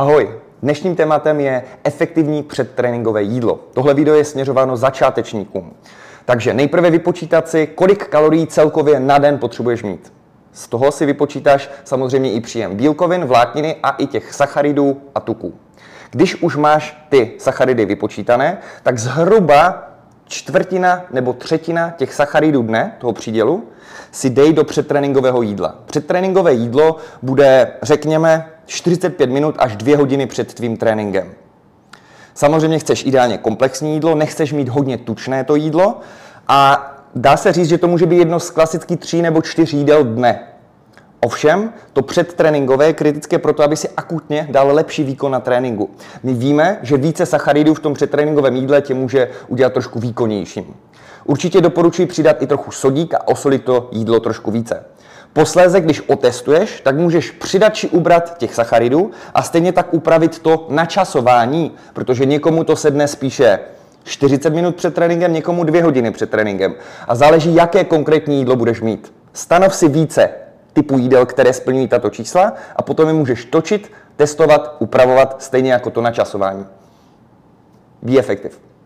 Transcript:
Ahoj, dnešním tématem je efektivní předtréninkové jídlo. Tohle video je směřováno začátečníkům. Takže nejprve vypočítat si, kolik kalorií celkově na den potřebuješ mít. Z toho si vypočítáš samozřejmě i příjem bílkovin, vlákniny a i těch sacharidů a tuků. Když už máš ty sacharidy vypočítané, tak zhruba čtvrtina nebo třetina těch sacharidů dne, toho přídělu, si dej do předtréninkového jídla. Předtréninkové jídlo bude, řekněme, 45 minut až 2 hodiny před tvým tréninkem. Samozřejmě chceš ideálně komplexní jídlo, nechceš mít hodně tučné to jídlo a dá se říct, že to může být jedno z klasických tří nebo čtyř jídel dne. Ovšem, to předtréninkové je kritické proto, aby si akutně dal lepší výkon na tréninku. My víme, že více sacharidů v tom předtréninkovém jídle tě může udělat trošku výkonnějším. Určitě doporučuji přidat i trochu sodík a osolit to jídlo trošku více. Posléze, když otestuješ, tak můžeš přidat či ubrat těch sacharidů a stejně tak upravit to načasování, protože někomu to sedne spíše 40 minut před tréninkem, někomu 2 hodiny před tréninkem. A záleží, jaké konkrétní jídlo budeš mít. Stanov si více typů jídel, které splňují tato čísla a potom je můžeš točit, testovat, upravovat, stejně jako to načasování. Be effective.